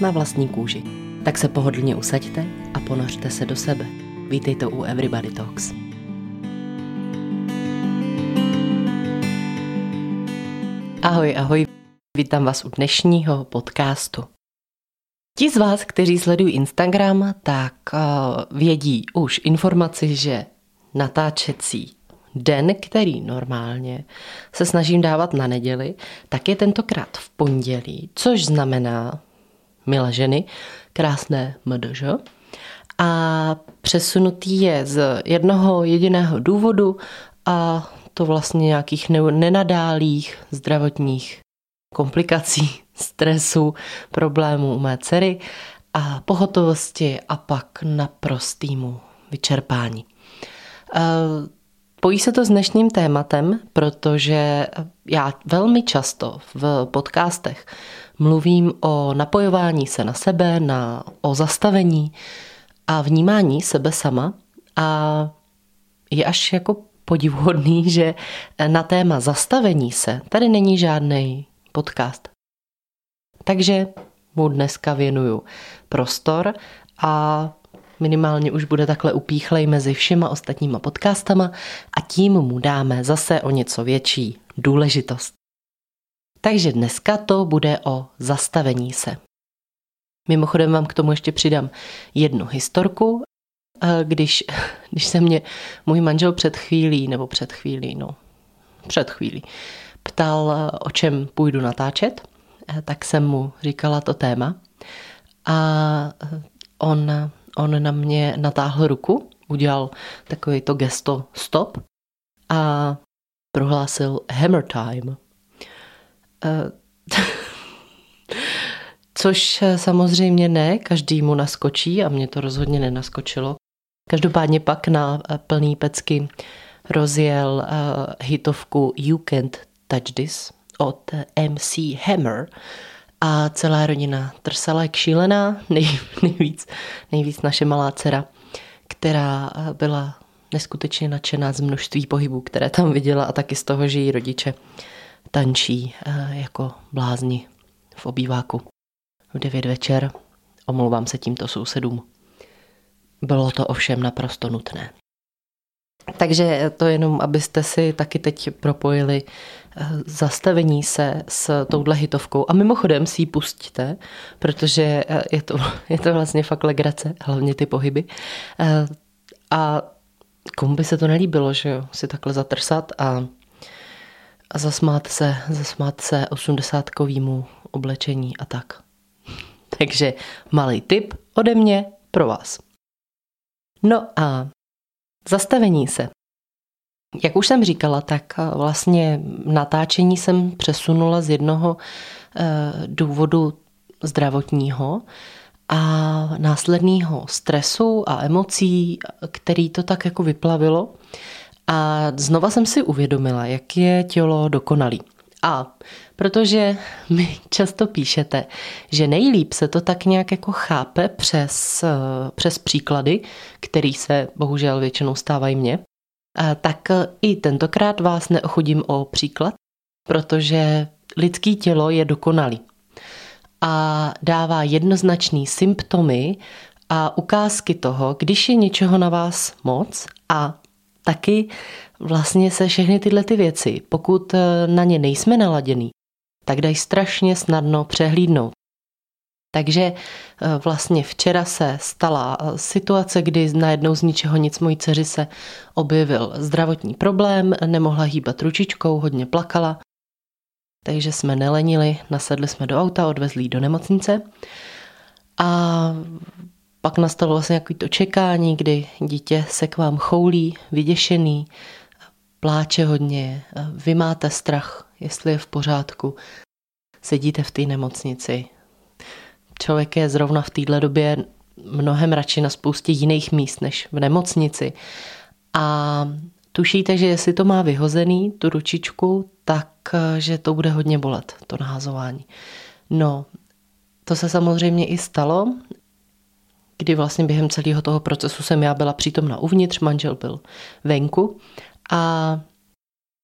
Na vlastní kůži. Tak se pohodlně usaďte a ponořte se do sebe. Vítejte u Everybody Talks. Ahoj, ahoj, vítám vás u dnešního podcastu. Ti z vás, kteří sledují Instagram, tak uh, vědí už informaci, že natáčecí den, který normálně se snažím dávat na neděli, tak je tentokrát v pondělí, což znamená, milé ženy, krásné mdž. A přesunutý je z jednoho jediného důvodu a to vlastně nějakých nenadálých zdravotních komplikací, stresu, problémů u mé dcery a pohotovosti a pak naprostýmu vyčerpání. Pojí se to s dnešním tématem, protože já velmi často v podcastech mluvím o napojování se na sebe, na, o zastavení a vnímání sebe sama a je až jako podivuhodný, že na téma zastavení se tady není žádný podcast. Takže mu dneska věnuju prostor a minimálně už bude takhle upíchlej mezi všema ostatníma podcastama a tím mu dáme zase o něco větší důležitost. Takže dneska to bude o zastavení se. Mimochodem vám k tomu ještě přidám jednu historku. Když, když se mě můj manžel před chvílí, nebo před chvílí, no, před chvílí, ptal, o čem půjdu natáčet, tak jsem mu říkala to téma. A on on na mě natáhl ruku, udělal takový to gesto stop a prohlásil hammer time. Eh, což samozřejmě ne, každý mu naskočí a mě to rozhodně nenaskočilo. Každopádně pak na plný pecky rozjel uh, hitovku You Can't Touch This od MC Hammer, a celá rodina trsala jak šílená, nej, nejvíc, nejvíc naše malá dcera, která byla neskutečně nadšená z množství pohybů, které tam viděla a taky z toho, že její rodiče tančí eh, jako blázni v obýváku. V devět večer omlouvám se tímto sousedům. Bylo to ovšem naprosto nutné. Takže to jenom, abyste si taky teď propojili eh, zastavení se s touhle hitovkou. A mimochodem si ji pustíte, protože eh, je to, je to vlastně fakt legrace, hlavně ty pohyby. A komu by se to nelíbilo, že jo, si takhle zatrsat a, a zasmát se, zasmát se osmdesátkovýmu oblečení a tak. Takže malý tip ode mě pro vás. No a Zastavení se. Jak už jsem říkala, tak eh, vlastně natáčení jsem přesunula z jednoho eh, důvodu zdravotního a následného stresu a emocí, který to tak jako vyplavilo. A znova jsem si uvědomila, jak je tělo dokonalý. A protože mi často píšete, že nejlíp se to tak nějak jako chápe přes, přes příklady, který se bohužel většinou stávají mně, tak i tentokrát vás neochodím o příklad, protože lidský tělo je dokonalý a dává jednoznačný symptomy a ukázky toho, když je něčeho na vás moc a taky vlastně se všechny tyhle ty věci, pokud eh, na ně nejsme naladěný, tak dají strašně snadno přehlídnout. Takže eh, vlastně včera se stala eh, situace, kdy najednou z ničeho nic mojí dceři se objevil zdravotní problém, nemohla hýbat ručičkou, hodně plakala, takže jsme nelenili, nasedli jsme do auta, odvezli ji do nemocnice. A pak nastalo vlastně nějaký to čekání, kdy dítě se k vám choulí, vyděšený, pláče hodně, vy máte strach, jestli je v pořádku, sedíte v té nemocnici, člověk je zrovna v této době mnohem radši na spoustě jiných míst než v nemocnici. A tušíte, že jestli to má vyhozený, tu ručičku, tak že to bude hodně bolet, to nahazování. No, to se samozřejmě i stalo, kdy vlastně během celého toho procesu jsem já byla přítomna uvnitř, manžel byl venku a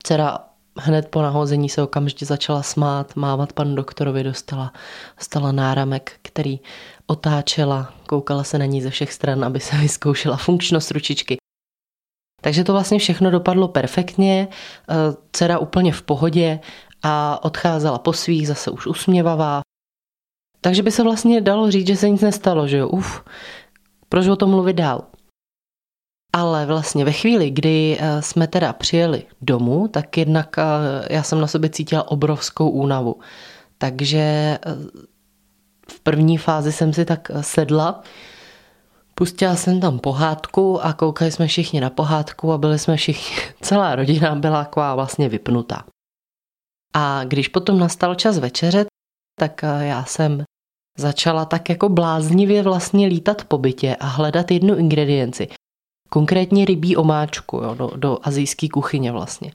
dcera hned po nahození se okamžitě začala smát, mávat panu doktorovi, dostala, dostala náramek, který otáčela, koukala se na ní ze všech stran, aby se vyzkoušela funkčnost ručičky. Takže to vlastně všechno dopadlo perfektně, eh, dcera úplně v pohodě a odcházela po svých, zase už usměvavá. Takže by se vlastně dalo říct, že se nic nestalo, že jo, uf, proč o tom mluvit dál? Ale vlastně ve chvíli, kdy eh, jsme teda přijeli domů, tak jednak eh, já jsem na sobě cítila obrovskou únavu. Takže eh, v první fázi jsem si tak sedla, pustila jsem tam pohádku a koukali jsme všichni na pohádku a byli jsme všichni, celá rodina byla taková vlastně vypnutá. A když potom nastal čas večeře, tak já jsem začala tak jako bláznivě vlastně lítat po bytě a hledat jednu ingredienci konkrétně rybí omáčku jo, do, do azijské kuchyně vlastně.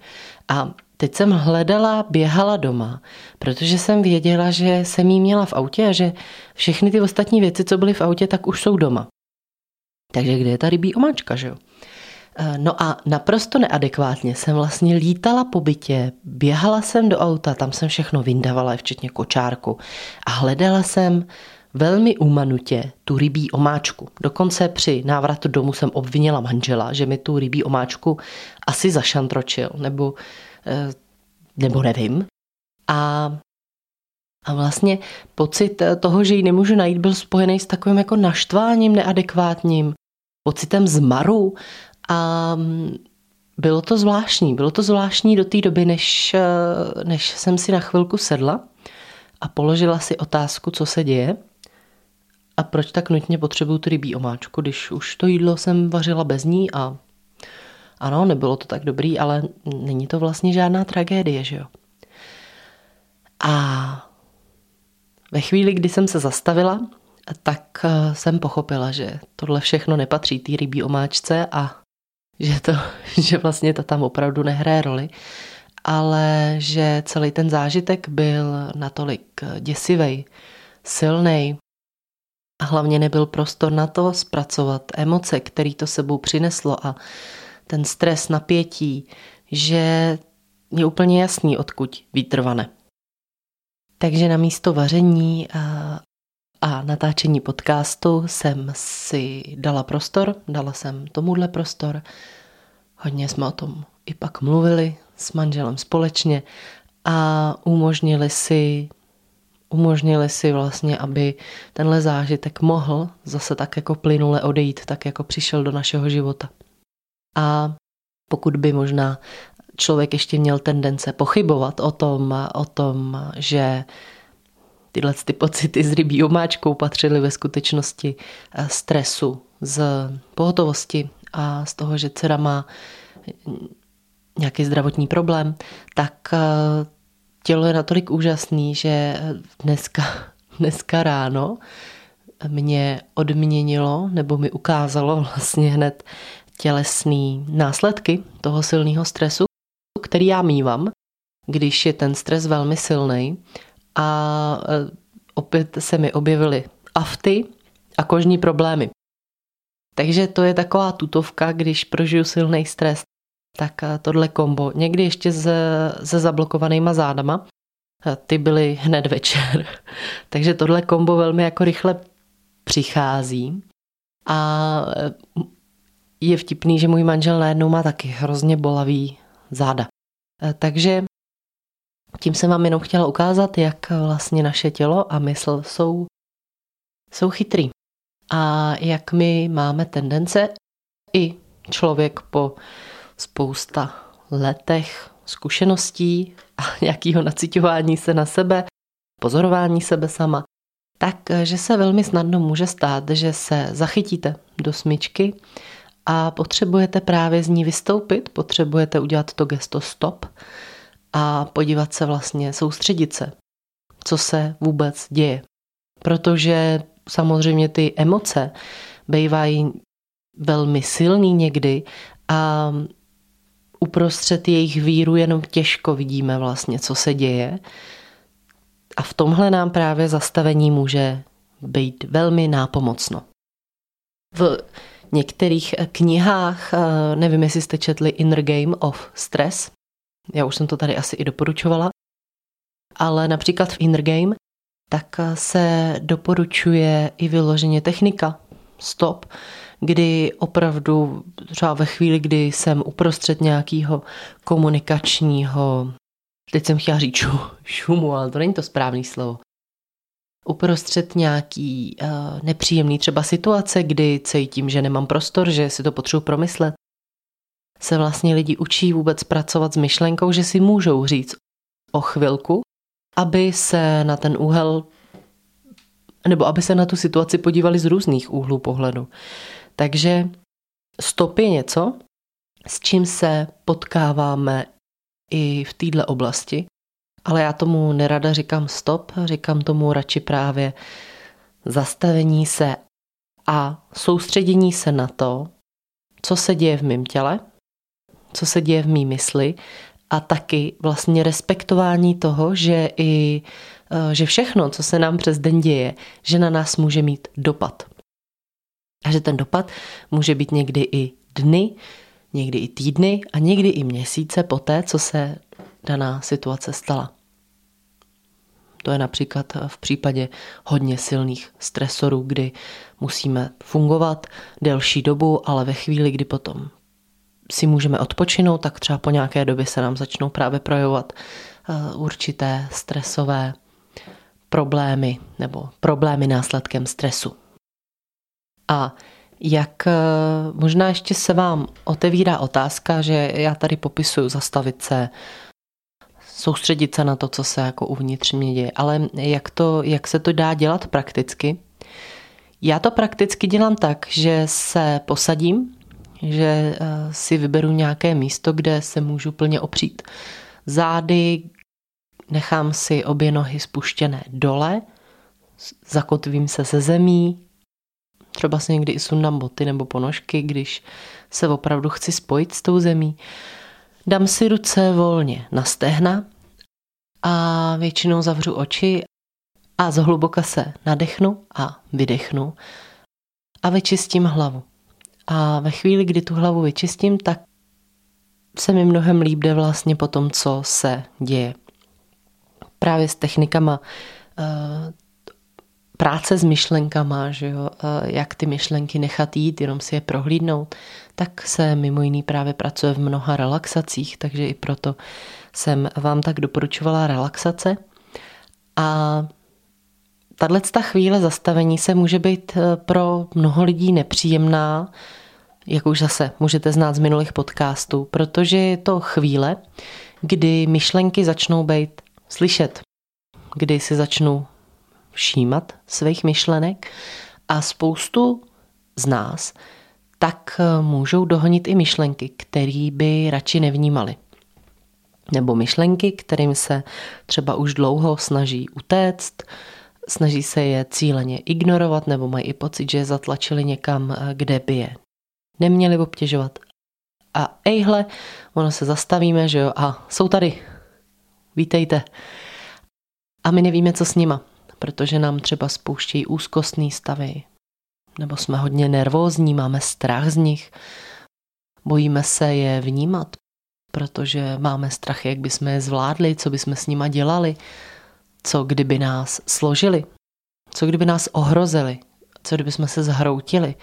A teď jsem hledala, běhala doma, protože jsem věděla, že jsem jí měla v autě a že všechny ty ostatní věci, co byly v autě, tak už jsou doma. Takže kde je ta rybí omáčka, že jo? E, no a naprosto neadekvátně jsem vlastně lítala po bytě, běhala jsem do auta, tam jsem všechno vyndavala, včetně kočárku a hledala jsem velmi umanutě tu rybí omáčku. Dokonce při návratu domů jsem obvinila manžela, že mi tu rybí omáčku asi zašantročil, nebo, eh, nebo nevím. A, a vlastně pocit toho, že ji nemůžu najít, byl spojený s takovým jako naštváním neadekvátním, pocitem zmaru a bylo to zvláštní. Bylo to zvláštní do té doby, než, než jsem si na chvilku sedla a položila si otázku, co se děje. A proč tak nutně potřebuju tu rybí omáčku, když už to jídlo jsem vařila bez ní a ano, nebylo to tak dobrý, ale není to vlastně žádná tragédie, že jo? A ve chvíli, kdy jsem se zastavila, tak eh, jsem pochopila, že tohle všechno nepatří té rybí omáčce a že, to, že vlastně to tam opravdu nehraje roli, ale že celý ten zážitek byl natolik děsivý, silný, a hlavně nebyl prostor na to zpracovat emoce, který to sebou přineslo a ten stres, napětí, že je úplně jasný, odkud výtrvane. Takže na místo vaření a, natáčení podcastu jsem si dala prostor, dala jsem tomuhle prostor. Hodně jsme o tom i pak mluvili s manželem společně a umožnili si umožnili si vlastně, aby tenhle zážitek mohl zase tak jako plynule odejít, tak jako přišel do našeho života. A pokud by možná člověk ještě měl tendence pochybovat o tom, o tom že tyhle ty pocity s rybí omáčkou patřily ve skutečnosti eh, stresu, z pohotovosti a z toho, že dcera má nějaký zdravotní problém, tak eh, tělo je natolik úžasný, že dneska, dneska ráno mě odměnilo nebo mi ukázalo vlastně hned tělesný následky toho silného stresu, který já mývám, když je ten stres velmi silný a e, opět se mi objevily afty a kožní problémy. Takže to je taková tutovka, když prožiju silný stres, tak eh, tohle kombo. Někdy ještě se, se zablokovanýma zádama. Eh, ty byly hned večer. Takže tohle kombo velmi jako rychle přichází. A je vtipný, že můj manžel najednou má taky hrozně bolavý záda. Takže tím jsem vám jenom chtěla ukázat, jak vlastně naše tělo a mysl jsou, jsou chytrý. A jak my máme tendence i člověk po spousta letech zkušeností a nějakého nacitování se na sebe, pozorování sebe sama, takže se velmi snadno může stát, že se zachytíte do smyčky a potřebujete právě z ní vystoupit, potřebujete udělat to gesto stop a podívat se vlastně, soustředit se, co se vůbec děje. protože samozřejmě ty emoce bývají velmi silný někdy a uprostřed jejich víru jenom těžko vidíme vlastně, co se děje. A v tomhle nám právě zastavení může být velmi nápomocno. V některých knihách, nevím, jestli jste četli Inner Game of Stress, já už jsem to tady asi i doporučovala, ale například v Inner Game tak se doporučuje i vyloženě technika stop, kdy opravdu třeba ve chvíli, kdy jsem uprostřed nějakého komunikačního, teď jsem chtěla říct šumu, ale to není to správné slovo, uprostřed nějaký uh, nepříjemný třeba situace, kdy cítím, že nemám prostor, že si to potřebuji promyslet, se vlastně lidi učí vůbec pracovat s myšlenkou, že si můžou říct o chvilku, aby se na ten úhel nebo aby se na tu situaci podívali z různých úhlů pohledu. Takže stop je něco, s čím se potkáváme i v této oblasti, ale já tomu nerada říkám stop, říkám tomu radši právě zastavení se a soustředění se na to, co se děje v mém těle, co se děje v mý mysli a taky vlastně respektování toho, že i eh, že všechno, co se nám přes den děje, že na nás může mít dopad. A že ten dopad může být někdy i dny, někdy i týdny a někdy i měsíce poté, co se daná situace stala. To je například v případě hodně silných stresorů, kdy musíme fungovat delší dobu, ale ve chvíli, kdy potom si můžeme odpočinout, tak třeba po nějaké době se nám začnou právě projevovat eh, určité stresové problémy nebo problémy následkem stresu. A jak eh, možná ještě se vám otevírá otázka, že já tady popisuju zastavit se, soustředit se na to, co se jako uvnitř mě děje, ale jak, to, jak se to dá dělat prakticky? Já to prakticky dělám tak, že se posadím, že eh, si vyberu nějaké místo, kde se můžu plně opřít. Zády nechám si obě nohy spuštěné dole, zakotvím se ze zemí, Třeba si někdy i sundám boty nebo ponožky, když se opravdu chci spojit s tou zemí. Dám si ruce volně na stehna a většinou zavřu oči a zhluboka se nadechnu a vydechnu a vyčistím hlavu. A ve chvíli, kdy tu hlavu vyčistím, tak se mi mnohem líp jde vlastně po tom, co se děje. Právě s technikama eh, práce s myšlenkama, že jo, jak ty myšlenky nechat jít, jenom si je prohlídnout, tak se mimo jiný právě pracuje v mnoha relaxacích, takže i proto jsem vám tak doporučovala relaxace. A tahle chvíle zastavení se může být e, pro mnoho lidí nepříjemná, jak už zase můžete znát z minulých podcastů, protože je to chvíle, kdy myšlenky začnou být slyšet, kdy si začnu všímat svých myšlenek a spoustu z nás tak eh, můžou dohonit i myšlenky, které by radši nevnímali. Nebo myšlenky, kterým se třeba už dlouho snaží utéct, snaží se je cíleně ignorovat nebo mají i pocit, že je zatlačili někam, eh, kde by je neměli obtěžovat. A ejhle, ono se zastavíme, že jo, a jsou tady, vítejte. A my nevíme, co s nima protože nám třeba spouštějí úzkostný stavy, nebo jsme hodně nervózní, máme strach z nich, bojíme se je vnímat, protože máme strach, jak bychom je zvládli, co bychom s nima dělali, co kdyby nás složili, co kdyby nás ohrozili, co kdyby jsme se zhroutili.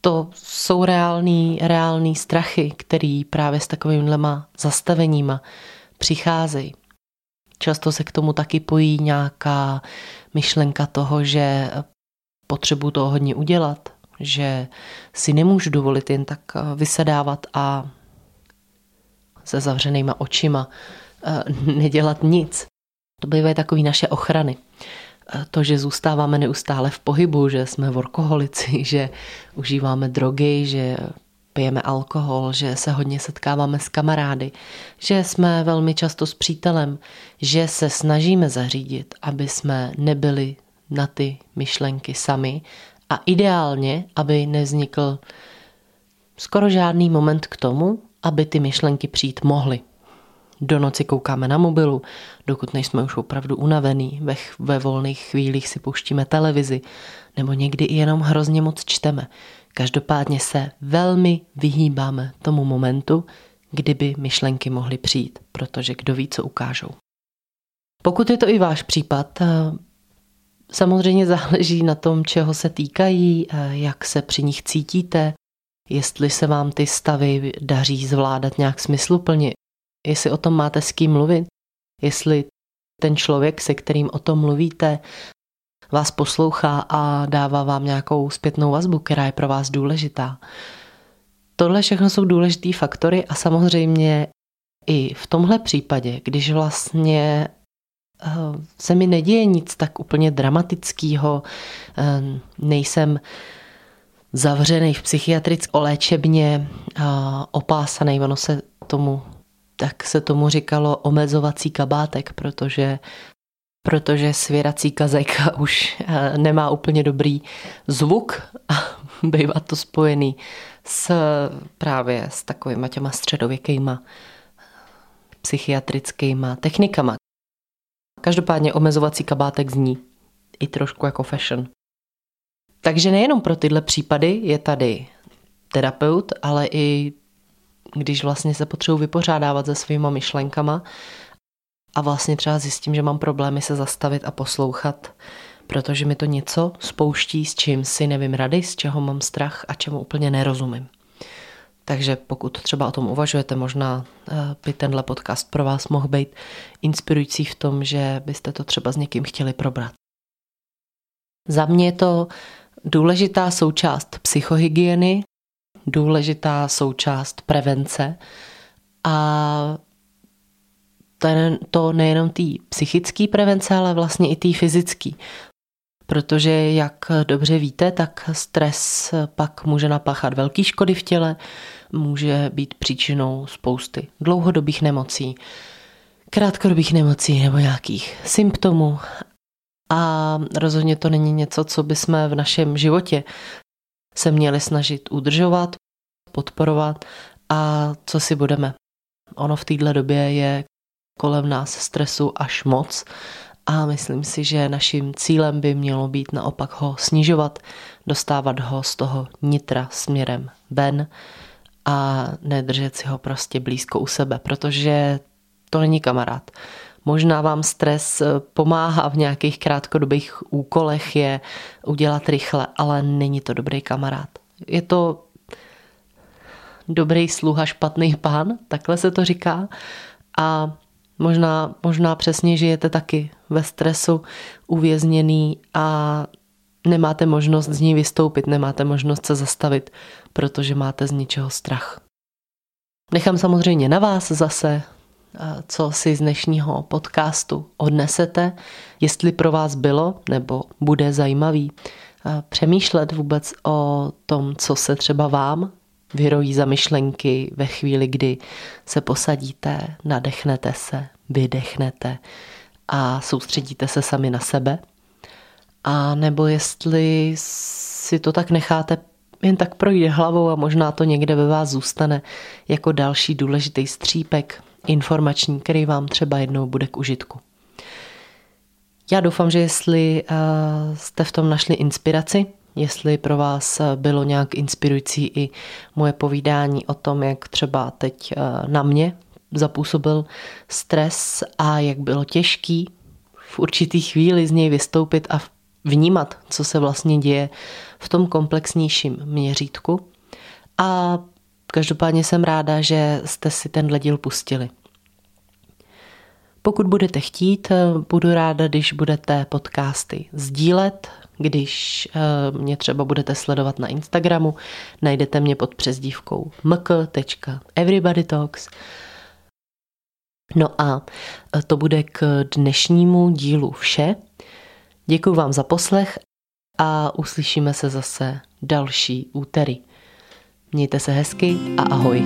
To jsou reální, reální strachy, který právě s takovýmhlema zastaveníma přicházejí. Často se k tomu taky pojí nějaká myšlenka toho, že potřebuji toho hodně udělat, že si nemůžu dovolit jen tak eh, vysedávat a se zavřenýma očima eh, nedělat nic. To bývají takové naše ochrany. Eh, to, že zůstáváme neustále v pohybu, že jsme workoholici, že užíváme drogy, že pijeme alkohol, že se hodně setkáváme s kamarády, že jsme velmi často s přítelem, že se snažíme zařídit, aby jsme nebyli na ty myšlenky sami a ideálně, aby nevznikl skoro žádný moment k tomu, aby ty myšlenky přijít mohly. Do noci koukáme na mobilu, dokud nejsme už opravdu unavený, ve, ve volných chvílích si pouštíme televizi, nebo někdy i jenom hrozně moc čteme. Každopádně se velmi vyhýbáme tomu momentu, kdyby myšlenky mohly přijít, protože kdo ví, co ukážou. Pokud je to i váš případ, eh, samozřejmě záleží na tom, čeho se týkají, eh, jak se při nich cítíte, jestli se vám ty stavy daří zvládat nějak smysluplně, jestli o tom máte s kým mluvit, jestli ten člověk, se kterým o tom mluvíte, vás poslouchá a dává vám nějakou zpětnou vazbu, která je pro vás důležitá. Tohle všechno jsou důležitý faktory a samozřejmě i v tomhle případě, když vlastně eh, se mi neděje nic tak úplně dramatického, eh, nejsem zavřený v psychiatrické léčebně, eh, opásaný, ono se tomu, tak se tomu říkalo omezovací kabátek, protože protože svěrací kazajka už nemá úplně dobrý zvuk a bývá to spojený s právě s takovými těma středověkýma psychiatrickýma technikama. Každopádně omezovací kabátek zní i trošku jako fashion. Takže nejenom pro tyhle případy je tady terapeut, ale i když vlastně se potřebuji vypořádávat se svýma myšlenkama a vlastně třeba zjistím, že mám problémy se zastavit a poslouchat, protože mi to něco spouští, s čím si nevím rady, z čeho mám strach a čemu úplně nerozumím. Takže pokud třeba o tom uvažujete, možná eh, by tenhle podcast pro vás mohl být inspirující v tom, že byste to třeba s někým chtěli probrat. Za mě je to důležitá součást psychohygieny, důležitá součást prevence a ten, to nejenom té psychické prevence, ale vlastně i té fyzické. Protože, jak dobře víte, tak stres pak může napáchat velké škody v těle, může být příčinou spousty dlouhodobých nemocí, krátkodobých nemocí nebo nějakých symptomů. A rozhodně to není něco, co bychom v našem životě se měli snažit udržovat, podporovat a co si budeme. Ono v této době je kolem nás stresu až moc a myslím si, že naším cílem by mělo být naopak ho snižovat, dostávat ho z toho nitra směrem ven a nedržet si ho prostě blízko u sebe, protože to není kamarád. Možná vám stres pomáhá v nějakých krátkodobých úkolech je udělat rychle, ale není to dobrý kamarád. Je to dobrý sluha, špatný pán, takhle se to říká. A Možná, možná přesně žijete taky ve stresu, uvězněný a nemáte možnost z ní vystoupit, nemáte možnost se zastavit, protože máte z ničeho strach. Nechám samozřejmě na vás zase, co si z dnešního podcastu odnesete, jestli pro vás bylo nebo bude zajímavý? Přemýšlet vůbec o tom, co se třeba vám vyrojí za myšlenky ve chvíli, kdy se posadíte, nadechnete se, vydechnete a soustředíte se sami na sebe. A nebo jestli si to tak necháte jen tak projít hlavou a možná to někde ve vás zůstane jako další důležitý střípek informační, který vám třeba jednou bude k užitku. Já doufám, že jestli eh, jste v tom našli inspiraci, jestli pro vás bylo nějak inspirující i moje povídání o tom, jak třeba teď eh, na mě zapůsobil stres a jak bylo těžký v určitý chvíli z něj vystoupit a vnímat, co se vlastně děje v tom komplexnějším měřítku. A každopádně jsem ráda, že jste si tenhle díl pustili. Pokud budete chtít, budu ráda, když budete podcasty sdílet, když eh, mě třeba budete sledovat na Instagramu, najdete mě pod přezdívkou mk.everybodytalks. No a eh, to bude k dnešnímu dílu vše. Děkuji vám za poslech a uslyšíme se zase další úterý. Mějte se hezky a ahoj.